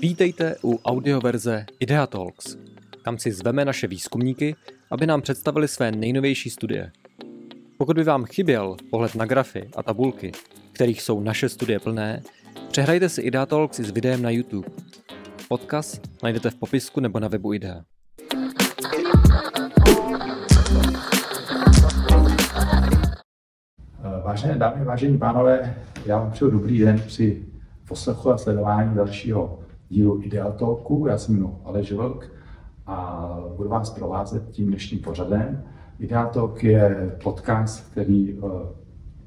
Vítejte u audioverze Idea Talks. Tam si zveme naše výzkumníky, aby nám představili své nejnovější studie. Pokud by vám chyběl pohled na grafy a tabulky, kterých jsou naše studie plné, přehrajte si Idea Talks s videem na YouTube. Odkaz najdete v popisku nebo na webu Idea. Vážené dámy, vážení pánové, já vám přeju dobrý den při poslechu a sledování dalšího dílu Ideal Talku. Já jsem jmenuji Aleš Vlk a budu vás provázet tím dnešním pořadem. Ideal Talk je podcast, který uh,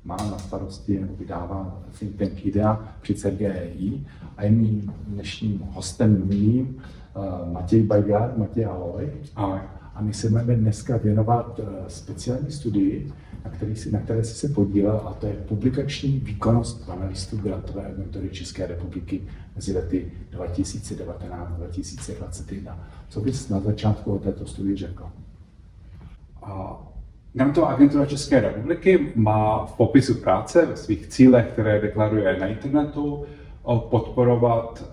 má na starosti nebo vydává think tank IDEA při CGEI a je mým dnešním hostem mým uh, Matěj Bajgar. Matěj, ahoj. Ahoj. A my se budeme dneska věnovat uh, speciální studii, na, který si, na které jsi se podílel, a to je publikační výkonnost analistů grantové agentury České republiky mezi lety 2019-2021. Co bys na začátku o této studii řekl? Grantová agentura České republiky má v popisu práce ve svých cílech, které deklaruje na internetu, podporovat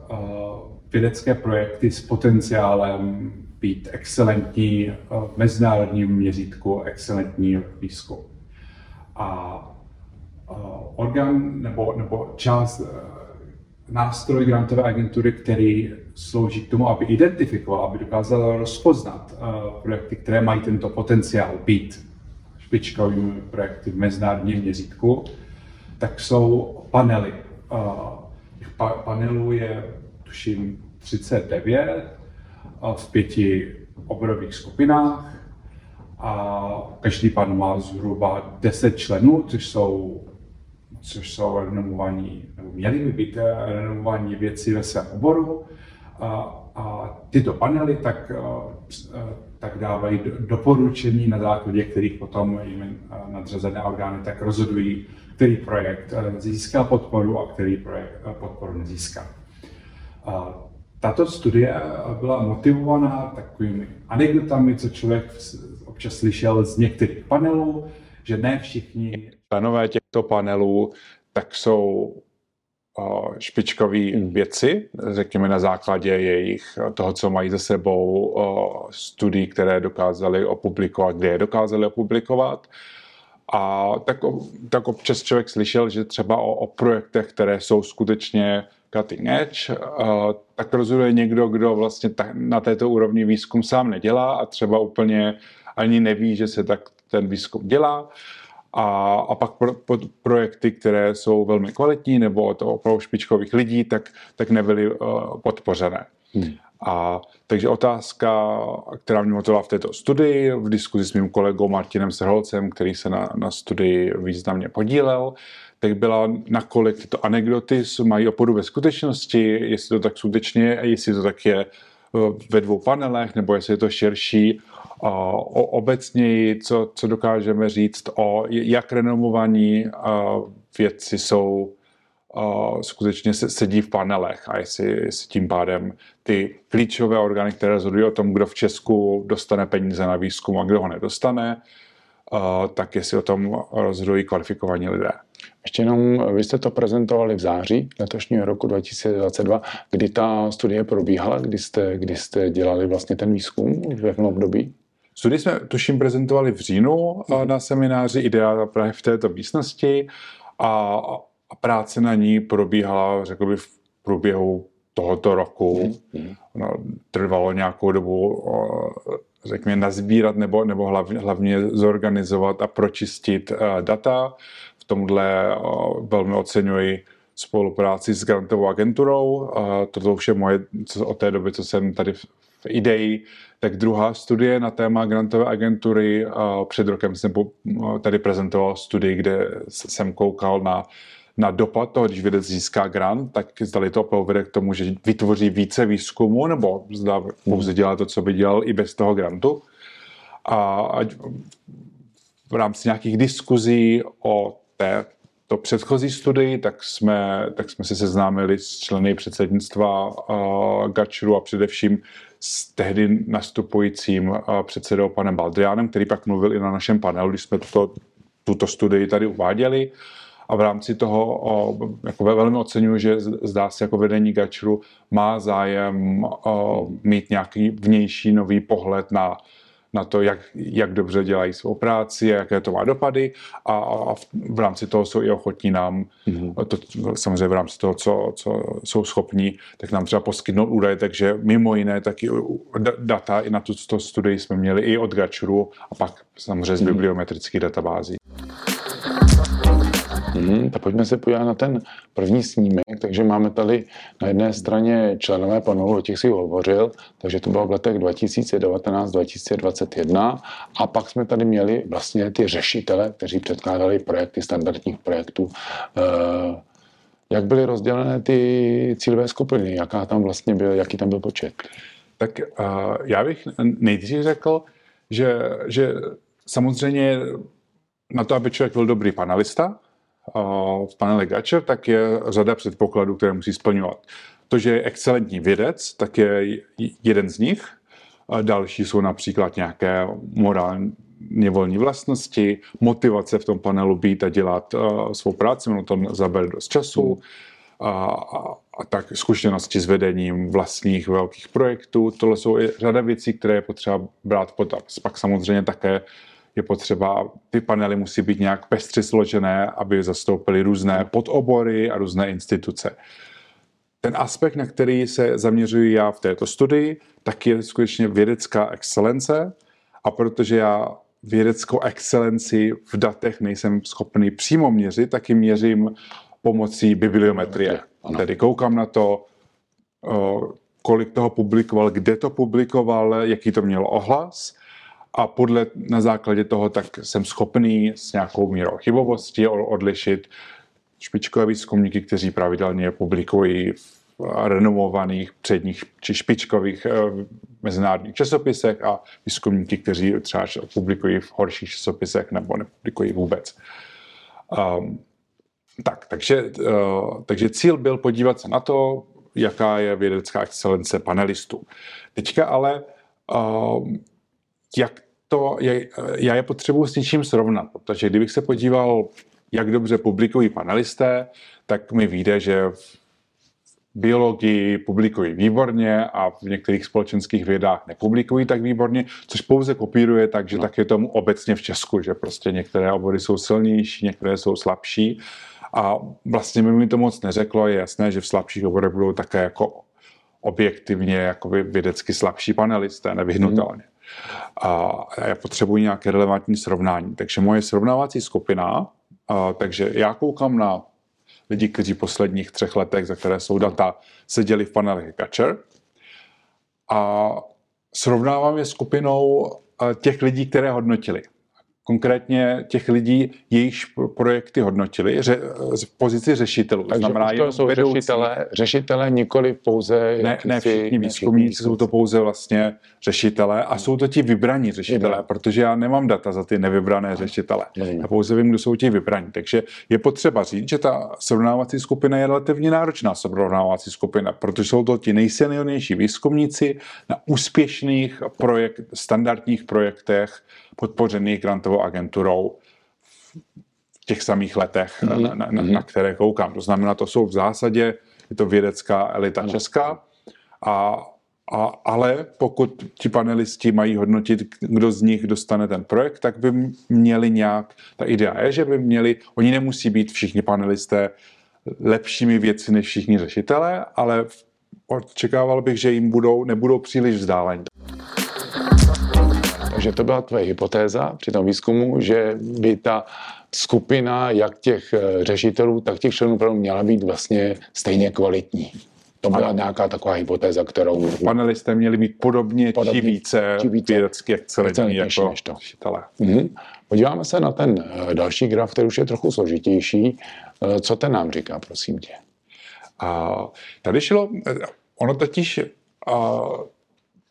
vědecké projekty s potenciálem být excelentní v mezinárodním měřítku, excelentní výzkum. A orgán nebo, nebo část nástroj grantové agentury, který slouží k tomu, aby identifikoval, aby dokázal rozpoznat projekty, které mají tento potenciál být špičkovými projekty v mezinárodním měřítku, tak jsou panely. Těch panelů je, tuším, 39 v pěti oborových skupinách a každý pan má zhruba 10 členů, což jsou, což jsou renomovaní, nebo měli by být renomovaní věci ve svém oboru. A, a tyto panely tak, tak dávají doporučení, na základě kterých potom jim nadřazené orgány tak rozhodují, který projekt získá podporu a který projekt podporu nezíská. Tato studie byla motivovaná takovými anekdotami, co člověk občas slyšel z některých panelů, že ne všichni členové těchto panelů tak jsou špičkoví věci, řekněme na základě jejich toho, co mají za sebou studií, které dokázali opublikovat, kde je dokázali opublikovat. A tak, tak občas člověk slyšel, že třeba o, o projektech, které jsou skutečně cutting edge, tak rozhoduje někdo, kdo vlastně na této úrovni výzkum sám nedělá a třeba úplně ani neví, že se tak ten výzkum dělá. A, a pak pro, pro, projekty, které jsou velmi kvalitní nebo od opravdu špičkových lidí, tak, tak nebyly uh, podpořené. Hmm. A, takže otázka, která mě motivovala v této studii, v diskuzi s mým kolegou Martinem Srholcem, který se na, na studii významně podílel, tak byla, nakolik tyto anekdoty mají oporu ve skutečnosti, jestli to tak skutečně je, jestli to tak je ve dvou panelech, nebo jestli je to širší. Obecněji, co, co dokážeme říct o jak renomovaní vědci jsou skutečně sedí v panelech a jestli, jestli tím pádem ty klíčové orgány, které rozhodují o tom, kdo v Česku dostane peníze na výzkum a kdo ho nedostane, tak jestli o tom rozhodují kvalifikovaní lidé. Ještě jenom, vy jste to prezentovali v září letošního roku 2022, kdy ta studie probíhala, kdy jste, kdy jste dělali vlastně ten výzkum, v jakém období? Studii jsme tuším prezentovali v říjnu mm. na semináři Idea právě v této místnosti a, a práce na ní probíhala, řekl bych, v průběhu tohoto roku. No, trvalo nějakou dobu, řekněme, nazbírat nebo, nebo hlavně, hlavně zorganizovat a pročistit data. Tomhle velmi oceňuji spolupráci s grantovou agenturou. To už je moje, od té doby, co jsem tady v, IDEI, tak druhá studie na téma grantové agentury. Před rokem jsem tady prezentoval studii, kde jsem koukal na na dopad toho, když vědec získá grant, tak zdali to povede k tomu, že vytvoří více výzkumu, nebo zda pouze dělá to, co by dělal i bez toho grantu. A v rámci nějakých diskuzí o té to předchozí studii, tak jsme, tak jsme se seznámili s členy předsednictva uh, Gačru a především s tehdy nastupujícím uh, předsedou panem Baldrianem, který pak mluvil i na našem panelu, když jsme to tuto studii tady uváděli. A v rámci toho o, jako velmi oceňuji, že zdá se jako vedení Gačru má zájem o, mít nějaký vnější nový pohled na na to, jak, jak dobře dělají svou práci a jaké to má dopady a, a v, v rámci toho jsou i ochotní nám, mm-hmm. to, samozřejmě v rámci toho, co, co jsou schopní, tak nám třeba poskytnout údaje, takže mimo jiné taky data i na tuto studii jsme měli i od Gačuru a pak samozřejmě z mm-hmm. bibliometrických databází. Hmm, tak pojďme se podívat na ten první snímek. Takže máme tady na jedné straně členové panelu, o těch si hovořil, takže to bylo v letech 2019-2021. A pak jsme tady měli vlastně ty řešitele, kteří předkládali projekty standardních projektů. Eh, jak byly rozdělené ty cílové skupiny? Jaká tam vlastně byl, jaký tam byl počet? Tak uh, já bych nejdřív řekl, že, že samozřejmě na to, aby člověk byl dobrý panelista, v paneli Gatcher, tak je řada předpokladů, které musí splňovat. To, že je excelentní vědec, tak je jeden z nich. Další jsou například nějaké morální volní vlastnosti, motivace v tom panelu být a dělat uh, svou práci, ono to zabere dost času, a, a, a tak zkušenosti s vedením vlastních velkých projektů. Tohle jsou i řada věcí, které je potřeba brát potaz. Pak samozřejmě také je potřeba, ty panely musí být nějak pestře složené, aby zastoupily různé podobory a různé instituce. Ten aspekt, na který se zaměřuji já v této studii, tak je skutečně vědecká excelence a protože já vědeckou excelenci v datech nejsem schopný přímo měřit, tak ji měřím pomocí bibliometrie. Ano. Tedy koukám na to, kolik toho publikoval, kde to publikoval, jaký to mělo ohlas a podle, na základě toho tak jsem schopný s nějakou mírou chybovosti odlišit špičkové výzkumníky, kteří pravidelně publikují v renomovaných předních či špičkových eh, mezinárodních časopisech a výzkumníky, kteří třeba publikují v horších časopisech nebo nepublikují vůbec. Um, tak, takže, uh, takže cíl byl podívat se na to, jaká je vědecká excelence panelistů. Teďka ale uh, jak to je, já je potřebuji s něčím srovnat, protože kdybych se podíval, jak dobře publikují panelisté, tak mi vyjde, že v biologii publikují výborně a v některých společenských vědách nepublikují tak výborně, což pouze kopíruje tak, že no. tak je tomu obecně v Česku, že prostě některé obory jsou silnější, některé jsou slabší. A vlastně mi to moc neřeklo, je jasné, že v slabších oborech budou také jako objektivně jakoby vědecky slabší panelisté, nevyhnutelně. A já potřebuji nějaké relevantní srovnání. Takže moje srovnávací skupina, takže já koukám na lidi, kteří v posledních třech letech, za které jsou data, seděli v panelech Catcher a srovnávám je skupinou těch lidí, které hodnotili konkrétně těch lidí, jejichž projekty hodnotili ře, z pozici řešitelů. Takže znamená, to jsou vedoucí, řešitele, řešitele nikoli pouze... Ne, ne všichni výzkumníci, jsou to pouze vlastně řešitele a jsou to ti vybraní řešitele, Vybran. protože já nemám data za ty nevybrané řešitele. Já pouze vím, kdo jsou ti vybraní. Takže je potřeba říct, že ta srovnávací skupina je relativně náročná srovnávací skupina, protože jsou to ti nejsilnější výzkumníci na úspěšných projekt, standardních projektech, podpořených grantovou agenturou v těch samých letech, mm-hmm. na, na, na, na které koukám. To znamená, to jsou v zásadě, je to vědecká elita mm-hmm. česká, a, a, ale pokud ti panelisti mají hodnotit, kdo z nich dostane ten projekt, tak by měli nějak, ta idea je, že by měli, oni nemusí být všichni panelisté lepšími věci než všichni řešitelé, ale očekával bych, že jim budou, nebudou příliš vzdálení. Takže to byla tvoje hypotéza při tom výzkumu, že by ta skupina jak těch eh, řešitelů, tak těch členů opravdu měla být vlastně stejně kvalitní. To byla ano. nějaká taková hypotéza, kterou... Panelisté měli být podobně, podobně či více, či více vědecky excelentní jako než to. řešitelé. Mhm. Podíváme se na ten eh, další graf, který už je trochu složitější. Eh, co ten nám říká, prosím tě? A tady šlo, ono totiž a,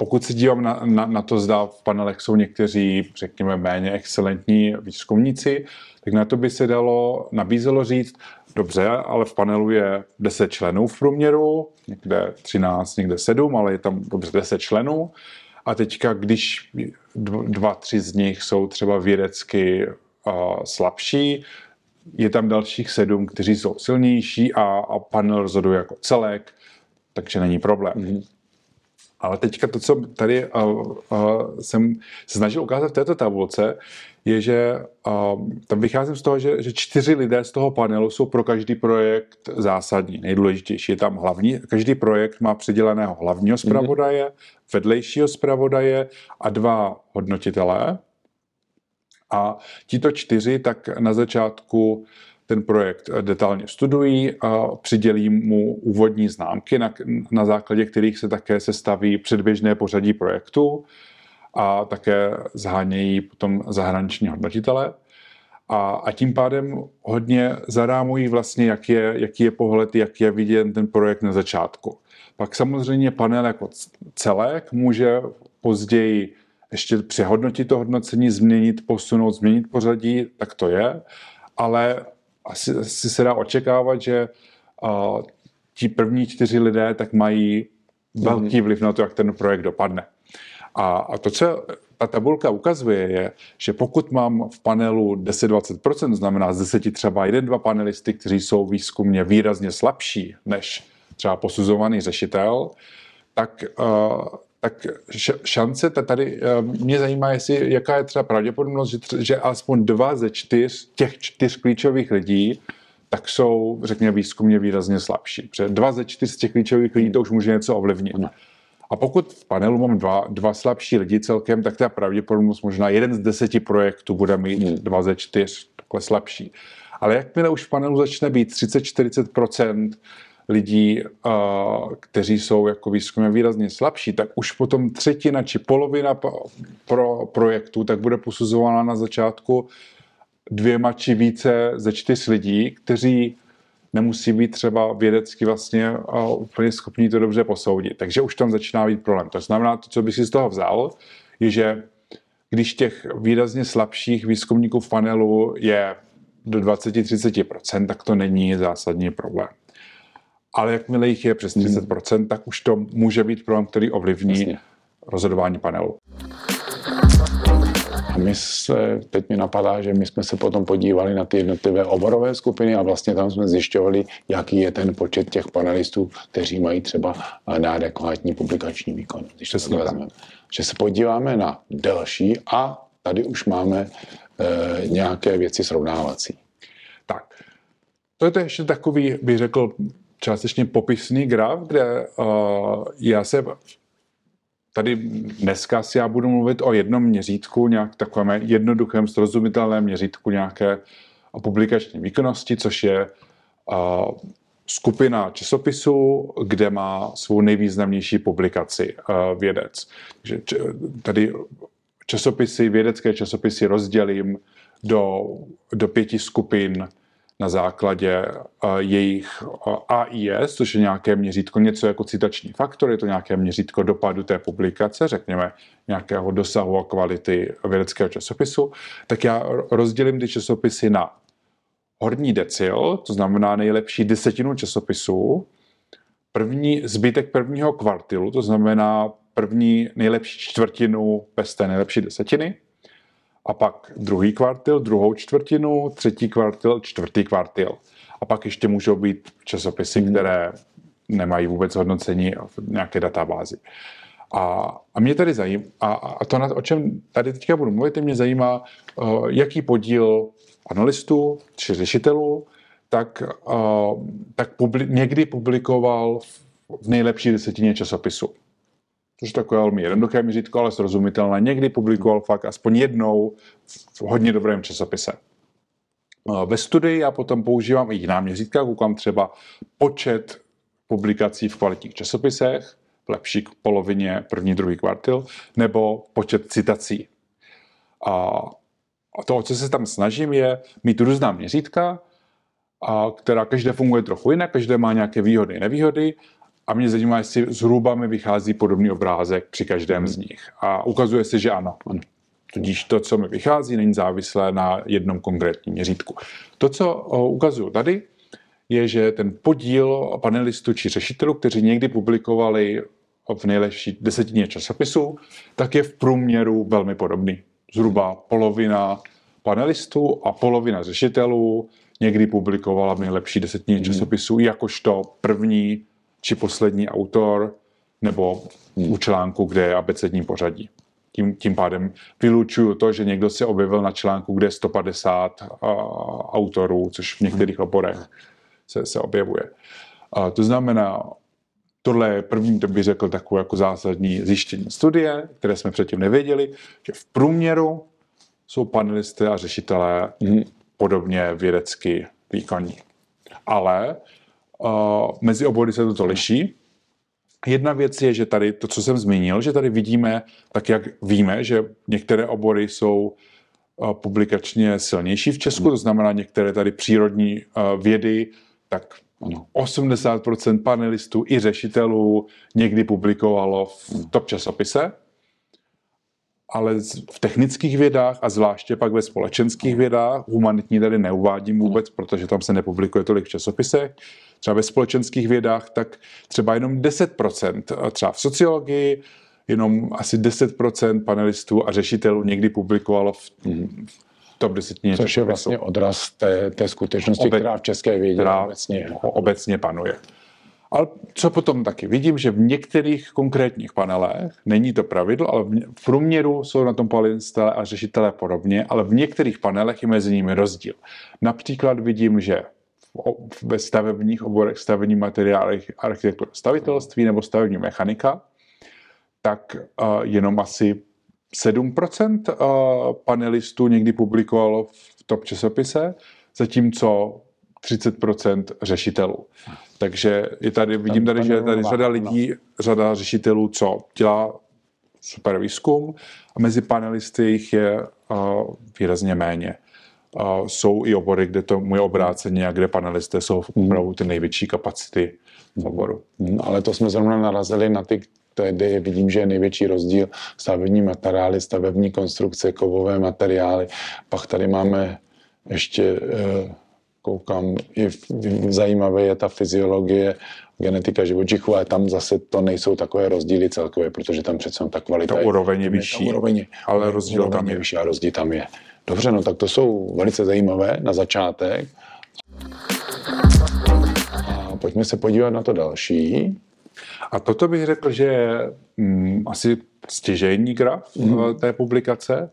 pokud se dívám na, na, na to, zda v panelech jsou někteří, řekněme, méně excelentní výzkumníci, tak na to by se dalo, nabízelo říct, dobře, ale v panelu je 10 členů v průměru, někde 13, někde 7, ale je tam dobře 10 členů. A teďka, když dva, tři z nich jsou třeba vědecky slabší, je tam dalších sedm, kteří jsou silnější a, a panel rozhoduje jako celek, takže není problém. Mm-hmm. Ale teďka to, co tady uh, uh, jsem se snažil ukázat v této tabulce, je, že uh, tam vycházím z toho, že, že čtyři lidé z toho panelu jsou pro každý projekt zásadní, nejdůležitější. Je tam hlavní, každý projekt má přiděleného hlavního mhm. zpravodaje, mm-hmm. vedlejšího zpravodaje a dva hodnotitelé. A tito čtyři tak na začátku ten projekt detailně studují a přidělí mu úvodní známky, na, na základě kterých se také sestaví předběžné pořadí projektu a také zhánějí potom zahraniční hodnotitele. A, a tím pádem hodně zarámují vlastně, jak je, jaký je pohled, jak je vidět ten projekt na začátku. Pak samozřejmě panel jako celek může později ještě přehodnotit to hodnocení, změnit, posunout, změnit pořadí, tak to je, ale asi, asi se dá očekávat, že uh, ti první čtyři lidé tak mají velký mhm. vliv na to, jak ten projekt dopadne. A, a to, co ta tabulka ukazuje, je, že pokud mám v panelu 10-20%, znamená z 10 třeba jeden, dva panelisty, kteří jsou výzkumně výrazně slabší než třeba posuzovaný řešitel, tak uh, tak šance tady, eh, mě zajímá, jestli, jaká je třeba pravděpodobnost, že, že alespoň dva ze čtyř těch čtyř klíčových lidí tak jsou, řekněme, výzkumně výrazně slabší. Protože dva ze čtyř z těch klíčových lidí to už může něco ovlivnit. A pokud v panelu mám dva, dva slabší lidi celkem, tak ta pravděpodobnost možná jeden z deseti projektů bude mít hmm. dva ze čtyř takhle slabší. Ale jakmile už v panelu začne být 30-40 lidí, kteří jsou jako výzkumně výrazně slabší, tak už potom třetina či polovina pro projektu tak bude posuzována na začátku dvěma či více ze čtyř lidí, kteří nemusí být třeba vědecky vlastně úplně schopní to dobře posoudit. Takže už tam začíná být problém. To znamená, to, co bych si z toho vzal, je, že když těch výrazně slabších výzkumníků v panelu je do 20-30%, tak to není zásadní problém ale jakmile jich je přes 30%, hmm. tak už to může být problém, který ovlivní Jasně. rozhodování panelu. A my se, teď mi napadá, že my jsme se potom podívali na ty jednotlivé oborové skupiny a vlastně tam jsme zjišťovali, jaký je ten počet těch panelistů, kteří mají třeba neadekvátní publikační výkon. Když to si. Že se podíváme na další a tady už máme e, nějaké věci srovnávací. Tak, to je to ještě takový, bych řekl, částečně popisný graf, kde uh, já se tady dneska si já budu mluvit o jednom měřítku, nějak takovém jednoduchém, srozumitelném měřítku nějaké publikační výkonnosti, což je uh, skupina časopisů, kde má svou nejvýznamnější publikaci uh, vědec. Takže tady časopisy, vědecké časopisy rozdělím do, do pěti skupin na základě uh, jejich uh, AIS, což je nějaké měřítko, něco jako citační faktor, je to nějaké měřítko dopadu té publikace, řekněme nějakého dosahu a kvality vědeckého časopisu, tak já rozdělím ty časopisy na horní decil, to znamená nejlepší desetinu časopisů, první, zbytek prvního kvartilu, to znamená první nejlepší čtvrtinu bez té nejlepší desetiny, a pak druhý kvartil, druhou čtvrtinu, třetí kvartil, čtvrtý kvartil. A pak ještě můžou být časopisy, hmm. které nemají vůbec hodnocení v nějaké databázi. A, a mě tady zajímá, a, a to, o čem tady teďka budu mluvit, mě zajímá, uh, jaký podíl analystů či řešitelů tak, uh, tak publi- někdy publikoval v, v nejlepší desetině časopisu což takové velmi jednoduché měřítko, ale srozumitelné. Někdy publikoval fakt aspoň jednou v hodně dobrém časopise. Ve studii já potom používám i jiná měřítka, koukám třeba počet publikací v kvalitních časopisech, v lepší polovině první, druhý kvartil, nebo počet citací. A to, co se tam snažím, je mít různá měřítka, a která každé funguje trochu jinak, každé má nějaké výhody, nevýhody a mě zajímá, jestli zhruba mi vychází podobný obrázek při každém z nich. A ukazuje se, že ano. Tudíž to, co mi vychází, není závislé na jednom konkrétním měřítku. To, co ukazuju tady, je, že ten podíl panelistů či řešitelů, kteří někdy publikovali v nejlepší desetině časopisů, tak je v průměru velmi podobný. Zhruba polovina panelistů a polovina řešitelů někdy publikovala v nejlepší desetině časopisů jakožto první či poslední autor nebo u článku, kde je abecední pořadí. Tím, tím pádem vylučuju to, že někdo se objevil na článku, kde je 150 uh, autorů, což v některých oborech se, se objevuje. Uh, to znamená, tohle je první, to bych řekl, takové jako zásadní zjištění studie, které jsme předtím nevěděli, že v průměru jsou panelisté a řešitelé Mhm. podobně vědecky výkonní. Ale mezi obory se toto liší. Jedna věc je, že tady to, co jsem zmínil, že tady vidíme, tak jak víme, že některé obory jsou uh, publikačně silnější v Česku, to znamená některé tady přírodní uh, vědy, tak Ano. 80% panelistů i řešitelů někdy publikovalo v top časopise, ale v technických vědách a zvláště pak ve společenských vědách, humanitní tady neuvádím vůbec, protože tam se nepublikuje tolik v časopisech, třeba ve společenských vědách, tak třeba jenom 10%, a třeba v sociologii, jenom asi 10% panelistů a řešitelů někdy publikovalo v, v top 10 Což je vlastně odraz té, té skutečnosti, Obe- která v české vědě která obecně obecně panuje. Ale co potom taky vidím, že v některých konkrétních panelech, není to pravidlo, ale v průměru jsou na tom panelisté a řešitelé podobně, ale v některých panelech je mezi nimi rozdíl. Například vidím, že ve stavebních oborech, stavebních materiálech, architektura stavitelství nebo stavební mechanika, tak uh, jenom asi 7% uh, panelistů někdy publikovalo v top časopise, zatímco 30% řešitelů. Takže je tady, vidím tady, že je tady řada lidí, řada řešitelů, co dělá super výzkum a mezi panelisty jich je uh, výrazně méně. Uh, jsou i obory, kde to můj obráceně a kde panelisté jsou opravdu ty největší kapacity v oboru. Hmm, Ale to jsme zrovna narazili na ty, kde vidím, že je největší rozdíl stavební materiály, stavební konstrukce, kovové materiály. Pak tady máme ještě, eh, koukám, v- zajímavé je ta fyziologie, genetika živočichů, ale tam zase to nejsou takové rozdíly celkově, protože tam přece ta kvalita Ta úroveň je vyšší, úroveň je, ale rozdíl úroveň tam je. vyšší a rozdíl tam je. Dobře, no tak to jsou velice zajímavé na začátek. A pojďme se podívat na to další. A toto bych řekl, že je mm, asi stěžejní graf mm. té publikace,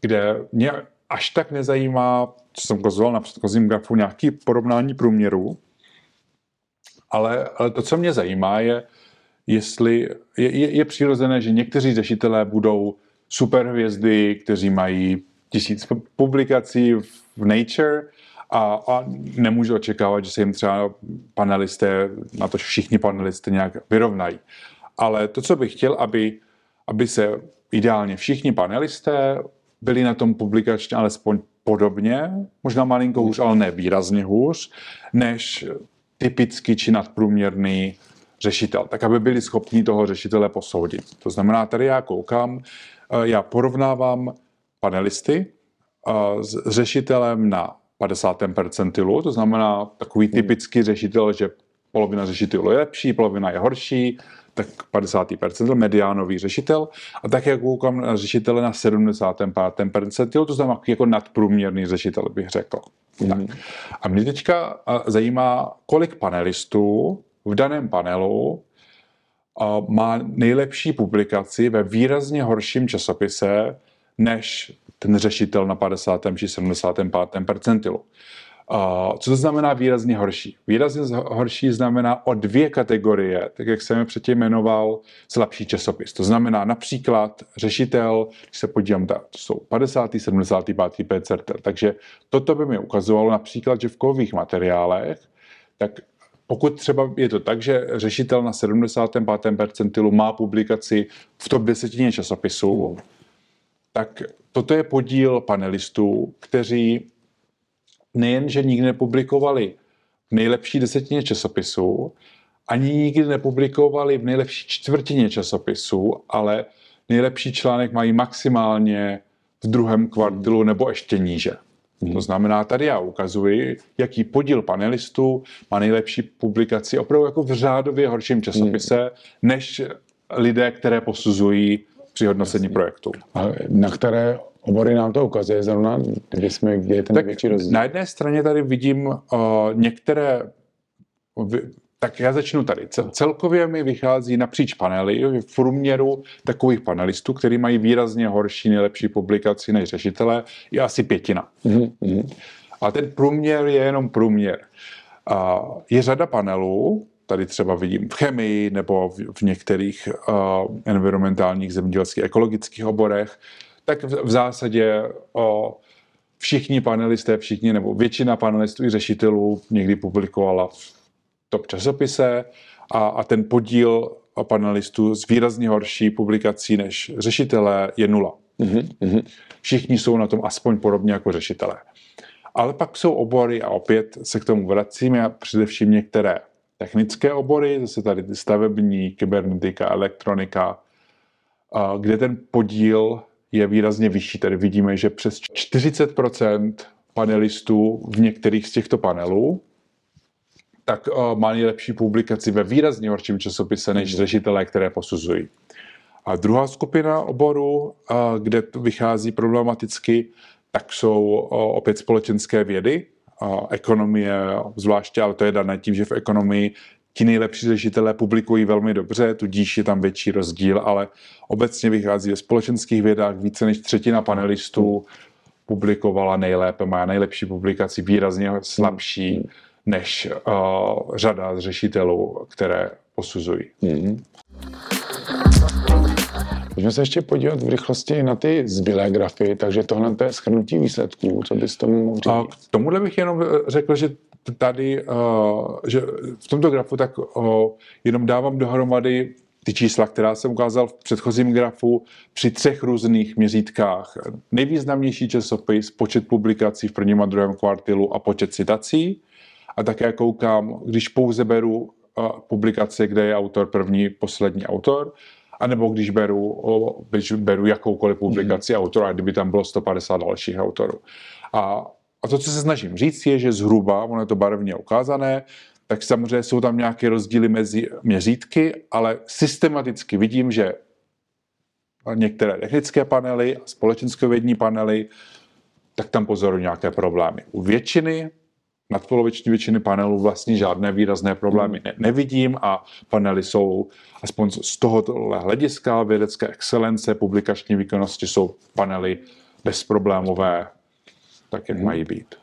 kde mě až tak nezajímá, co jsem ukazoval na předchozím grafu, nějaký porovnání průměrů, ale, ale to, co mě zajímá, je, jestli je, je, je přirozené, že někteří řešitelé budou superhvězdy, kteří mají tisíc publikací v Nature a, a nemůžu očekávat, že se jim třeba panelisté, na to všichni panelisté nějak vyrovnají. Ale to, co bych chtěl, aby, aby se ideálně všichni panelisté byli na tom publikačně alespoň podobně, možná malinko hůř, ale ne výrazně hůř, než typický či nadprůměrný řešitel, tak aby byli schopni toho řešitele posoudit. To znamená, tady já koukám, eh, já porovnávám panelisty eh, s řešitelem na 50. percentilu, to znamená takový typický řešitel, že polovina řešitelů je lepší, polovina je horší, tak 50. percentil, mediánový řešitel. A tak jak koukám na řešitele na 75. percentilu, to znamená jako nadprůměrný řešitel, bych řekl. Tak. A mě teďka zajímá, kolik panelistů v daném panelu má nejlepší publikaci ve výrazně horším časopise než ten řešitel na 50. či 75. percentilu. Co to znamená výrazně horší? Výrazně horší znamená o dvě kategorie, tak jak jsem je předtím jmenoval, slabší časopis. To znamená například řešitel, když se podívám, to jsou 50., 75. percentil. Takže toto by mi ukazovalo například, že v kových materiálech, tak pokud třeba je to tak, že řešitel na 75. percentilu má publikaci v top desetině časopisů, tak toto je podíl panelistů, kteří nejenže nikdy nepublikovali v nejlepší desetině časopisů, ani nikdy nepublikovali v nejlepší čtvrtině časopisů, ale nejlepší článek mají maximálně v druhém kvartilu nebo ještě níže. To znamená, tady já ukazuji, jaký podíl panelistů má nejlepší publikaci opravdu jako v řádově horším časopise, než lidé, které posuzují při hodnocení projektu. A na které obory nám to ukazuje zrovna, kde, jsme, kde je ten Tak největší rozdíl. na jedné straně tady vidím uh, některé, tak já začnu tady. Cel- Celkově mi vychází napříč panely v průměru takových panelistů, kteří mají výrazně horší, nejlepší publikaci než řešitelé, je asi pětina. Mhm, mhm. A ten průměr je jenom průměr. A je řada panelů, tady třeba vidím v chemii nebo v, v některých uh, environmentálních, zemědělských, ekologických oborech, tak v, v zásadě uh, všichni panelisté, všichni nebo většina panelistů i řešitelů někdy publikovala v top časopise a, a ten podíl panelistů s výrazně horší publikací než řešitelé je nula. Mhm, mhm. Všichni jsou na tom aspoň podobně jako řešitelé. Ale pak jsou obory, a opět se k tomu vracíme, a především některé technické obory, zase tady ty stavební, kybernetika, elektronika, kde ten podíl je výrazně vyšší. Tady vidíme, že přes 40% panelistů v některých z těchto panelů tak uh, má nejlepší publikaci ve výrazně horším časopise než řešitelé, které posuzují. A druhá skupina oborů, a kde to vychází problematicky, tak jsou o, opět společenské vědy, ekonomie zvláště, ale to je dané tím, že v ekonomii ti nejlepší řešitelé publikují velmi dobře, tudíž je tam větší rozdíl, ale obecně vychází ve společenských vědách více než třetina panelistů publikovala nejlépe, má nejlepší publikaci, výrazně slabší než uh, řada z řešitelů, které posuzují. Mhm. Pojďme se ještě podívat v rychlosti na ty zbylé grafy, takže tohle to je schrnutí výsledků, co bys tomu mohl říct? k tomuhle bych jenom eh, řekl, že tady, uh, že v tomto grafu tak uh, jenom dávám dohromady ty čísla, která jsem ukázal v předchozím grafu při třech různých měřítkách. Nejvýznamnější časopis, počet publikací v prvním a druhém kvartilu a počet citací. A také koukám, když pouze beru uh, publikace, kde je autor první, poslední autor, anebo když beru, když beru jakoukoliv publikaci mm-hmm. autora, kdyby tam bylo 150 dalších autorů. A, a to, co se snažím říct, je, že zhruba, ono je to barevně ukázané, tak samozřejmě jsou tam nějaké rozdíly mezi měřítky, ale systematicky vidím, že některé technické panely a společenskovědní panely, tak tam pozorují nějaké problémy. U většiny nadpoloviční většiny panelů vlastně žádné výrazné problémy ne- nevidím a panely jsou, aspoň z tohoto hlediska vědecké excelence, publikační výkonnosti, jsou panely bezproblémové, tak jak mají být.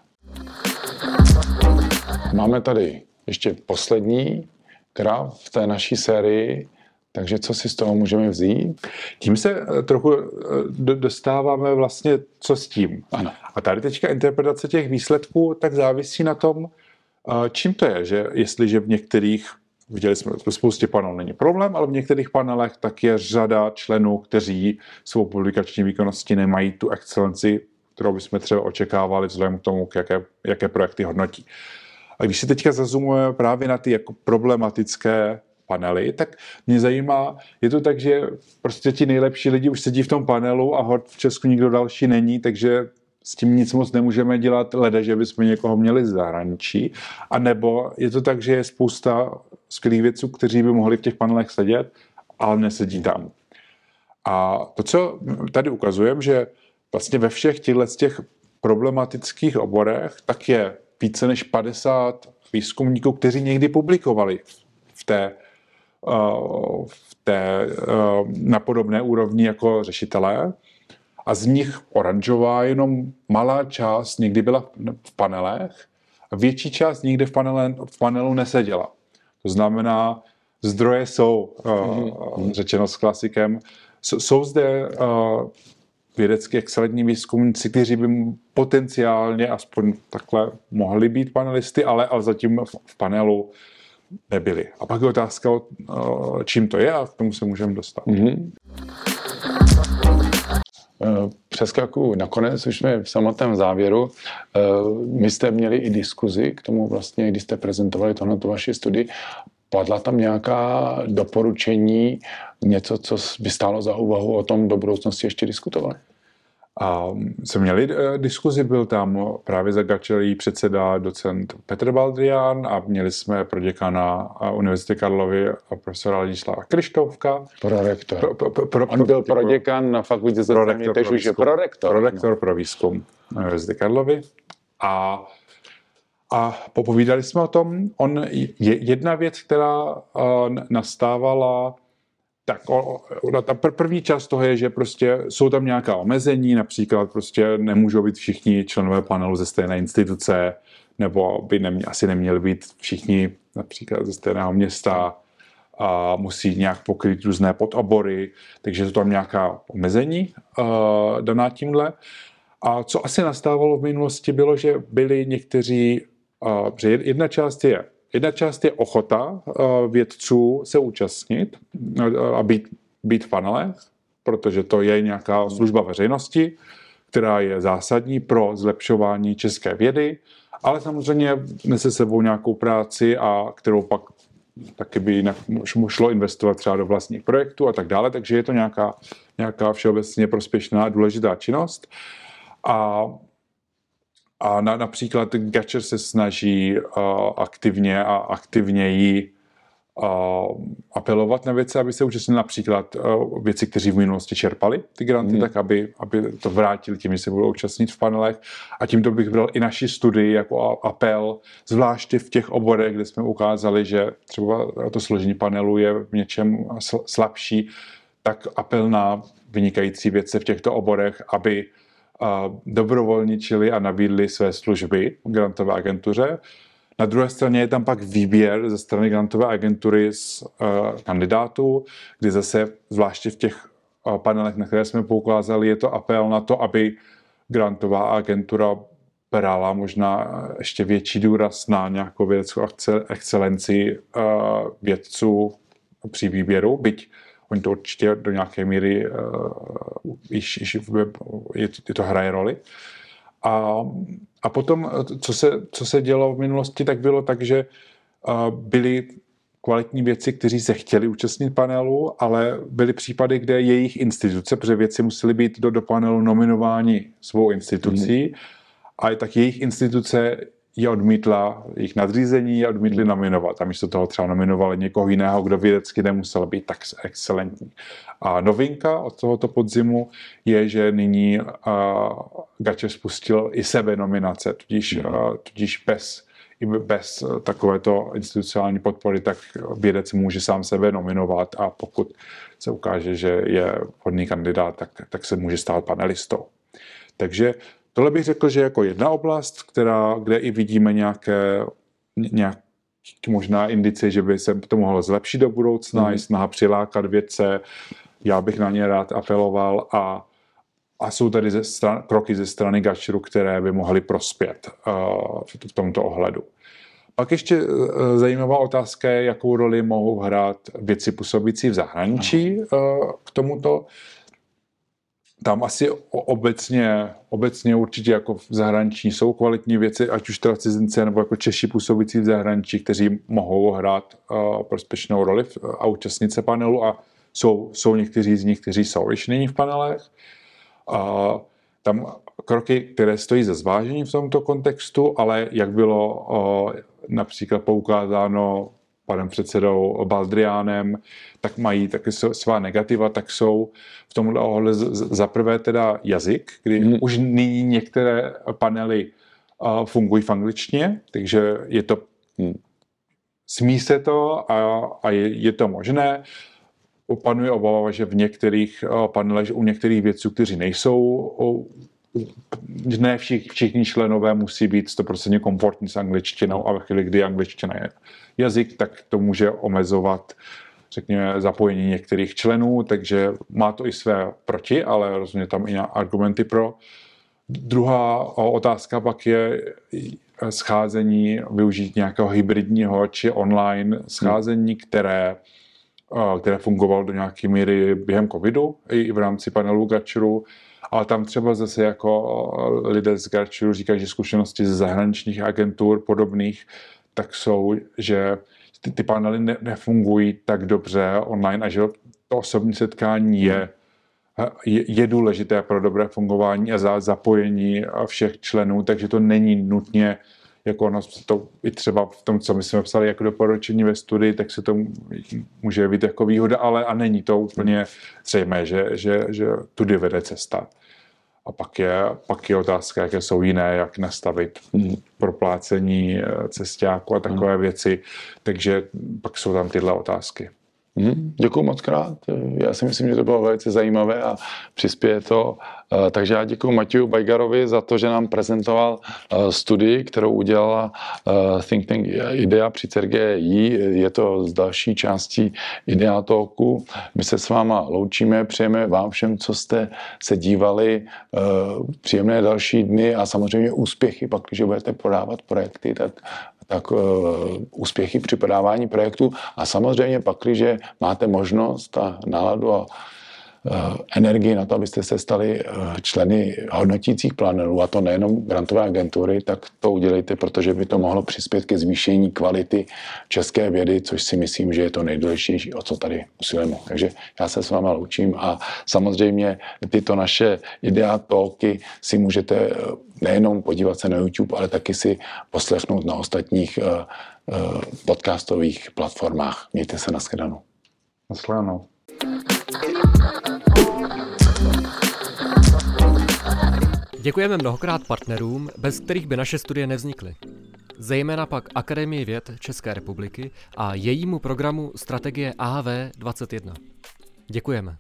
Máme tady ještě poslední graf v té naší sérii, takže co si z toho můžeme vzít? Tím se eh, trochu eh, do- dostáváme vlastně, co s tím. Ano. A tady teďka interpretace těch výsledků tak závisí na tom, eh, čím to je, že jestliže v některých, viděli jsme, ve spoustě panelů není problém, ale v některých panelech tak je řada členů, kteří svou publikační výkonnosti nemají tu excelenci, kterou bychom třeba očekávali vzhledem k tomu, jaké, jaké projekty hodnotí. A když se teďka zazumujeme právě na ty jako problematické panely, tak mě zajímá, je to tak, že prostě ti nejlepší lidi už sedí v tom panelu a hod v Česku nikdo další není, takže s tím nic moc nemůžeme dělat, leda, že bychom někoho měli z zahraničí. A nebo je to tak, že je spousta skvělých vědců, kteří by mohli v těch panelech sedět, ale nesedí tam. A to, co tady ukazujeme, že vlastně ve všech těchto těch problematických oborech, tak je více než 50 výzkumníků, kteří někdy publikovali v té, uh, v té uh, na podobné úrovni jako řešitelé. A z nich oranžová jenom malá část někdy byla v panelech a větší část nikdy v, panele, v panelu neseděla. To znamená, zdroje jsou, uh, řečeno s klasikem, jsou zde vědecky excelentní výzkumníci, kteří by potenciálně aspoň takhle mohli být panelisty, ale, ale zatím v, v panelu nebyli. A pak je otázka, čím to je a k tomu se můžeme dostat. Mhm. Eh, Přeskakuju nakonec, už jsme v samotném závěru. Eh, My jste měli i diskuzi k tomu vlastně, když jste prezentovali tohle tu vaši studii. Padla tam nějaká doporučení, něco, co by stálo za úvahu o tom do budoucnosti ještě diskutovali? A jsme měli uh, diskuzi, byl tam právě za Gačelí předseda docent Petr Baldrian a měli jsme pro děkana Univerzity Karlovy a profesora Ladislava Krištovka. Prorektor. Pro, pro, pro, pro, On byl proděkan na fakultě prorektor teď už je prorektor. Prorektor pro výzkum Univerzity Karlovy. A a popovídali jsme o tom. On, je, jedna věc, která uh, nastávala, tak o, o, ta první část toho je, že prostě jsou tam nějaká omezení, například prostě nemůžou být všichni členové panelu ze stejné instituce, nebo by nemě, asi neměli být všichni například ze stejného města, a musí nějak pokryt různé podobory, takže jsou tam nějaká omezení uh, daná tímhle. A co asi nastávalo v minulosti, bylo, že byli někteří že jedna část je Jedna část je ochota vědců se účastnit a být, být v panelech, protože to je nějaká služba veřejnosti, která je zásadní pro zlepšování české vědy, ale samozřejmě nese sebou nějakou práci, a kterou pak taky by jinak šlo investovat třeba do vlastních projektů a tak dále, takže je to nějaká, nějaká všeobecně prospěšná a důležitá činnost. A a na, například Gatcher se snaží uh, aktivně a aktivněji uh, apelovat na věci, aby se účastnili například uh, věci, kteří v minulosti čerpali ty granty, mm. tak aby, aby to vrátili tím, že se budou účastnit v panelech. A tímto bych bral i naši studii jako apel, zvláště v těch oborech, kde jsme ukázali, že třeba to složení panelu je v něčem slabší, tak apel na vynikající vědce v těchto oborech, aby dobrovolničili a nabídli své služby grantové agentuře. Na druhé straně je tam pak výběr ze strany grantové agentury z uh, kandidátů, kdy zase, zvláště v těch uh, panelech, na které jsme poukázali, je to apel na to, aby grantová agentura brala možná ještě větší důraz na nějakou vědeckou excelenci vědců při výběru, byť Oni to určitě do nějaké míry uh, již, již je, je to hraje roli. A, a potom, co se, co se dělo v minulosti, tak bylo tak, že uh, byli kvalitní věci, kteří se chtěli účastnit panelu, ale byly případy, kde jejich instituce, protože věci museli být do, do panelu nominováni svou institucí, mm. a tak jejich instituce je odmítla, jejich nadřízení je odmítli nominovat a místo toho třeba nominovali někoho jiného, kdo vědecky nemusel být tak excelentní. A novinka od tohoto podzimu je, že nyní uh, Gače spustil i sebe nominace, tudíž, uh, tudíž bez i bez takovéto institucionální podpory, tak vědec může sám sebe nominovat a pokud se ukáže, že je vhodný kandidát, tak, tak se může stát panelistou. Takže Tohle bych řekl, že jako jedna oblast, která, kde i vidíme nějaké, nějaké možná indicie, že by se to mohlo zlepšit do budoucna, mm. i snaha přilákat vědce, já bych na ně rád apeloval a, a jsou tady ze stran, kroky ze strany Gačeru, které by mohly prospět uh, v, tomto ohledu. Pak ještě uh, zajímavá otázka je, jakou roli mohou hrát věci působící v zahraničí uh, k tomuto tam asi obecně, obecně určitě jako v zahraničí jsou kvalitní věci, ať už teda cizince nebo jako Češi působící v zahraničí, kteří mohou hrát uh, prospěšnou roli v, a účastnit se panelu a jsou, jsou někteří z nich, kteří jsou již nyní v panelech. Uh, tam kroky, které stojí za zvážení v tomto kontextu, ale jak bylo uh, například poukázáno panem předsedou Baldriánem, tak mají taky svá negativa, tak jsou v tomhle ohledu za prvé teda jazyk, kdy hmm. už nyní některé panely fungují v angličtině, takže je to, hmm. smí se to a, a je, je to možné. Panuje obava, že v některých panelech, že u některých vědců, kteří nejsou ne všich, všichni členové musí být 100% komfortní s angličtinou a ve chvíli, kdy angličtina je jazyk, tak to může omezovat řekněme, zapojení některých členů, takže má to i své proti, ale rozhodně tam i argumenty pro. Druhá otázka pak je scházení, využít nějakého hybridního či online scházení, které, které fungovalo do nějaké míry během covidu i v rámci panelu Gatcheru, ale tam třeba zase jako lidé z Gatcheru říkají, že zkušenosti ze zahraničních agentur podobných tak jsou, že ty, ty panely ne, nefungují tak dobře online a že to osobní setkání je je, je důležité pro dobré fungování a za zapojení všech členů, takže to není nutně jako ono to i třeba v tom, co my jsme psali jako doporučení ve studii, tak se to může být jako výhoda, ale a není to úplně zřejmé, že, že, že tudy vede cesta. A pak je, pak je otázka, jaké jsou jiné, jak nastavit hmm. proplácení eh, cestáku a takové hmm. věci. Takže pak jsou tam tyhle otázky. Hmm, děkuji moc krát. Já si myslím, že to bylo velice zajímavé a přispěje to. Eh, takže já děkuji Matěju Bajgarovi za to, že nám prezentoval eh, studii, kterou udělala eh, Think Tank IDEA při CRGI. Je to z další částí IDEA Talku. My se s váma loučíme, přejeme vám všem, co jste se dívali, příjemné další dny a samozřejmě úspěchy, pak, když budete podávat projekty, tak tak uh, úspěchy při podávání projektu a samozřejmě pak, když máte možnost a náladu a energii na to, abyste se stali uh, členy hodnotících panelů, a to nejenom grantové agentury, tak to udělejte, protože by to mohlo přispět ke zvýšení kvality české vědy, což si myslím, že je to nejdůležitější, o co tady usilujeme. Takže já se s váma loučím a samozřejmě tyto naše ideátolky si můžete nejenom podívat se na YouTube, ale taky si poslechnout na ostatních podcastových platformách. Mějte se na shledanou. Naschledanou. Děkujeme mnohokrát partnerům, bez kterých by naše studie nevznikly. Zejména pak Akademii věd České republiky a jejímu programu Strategie AHV 21. Děkujeme.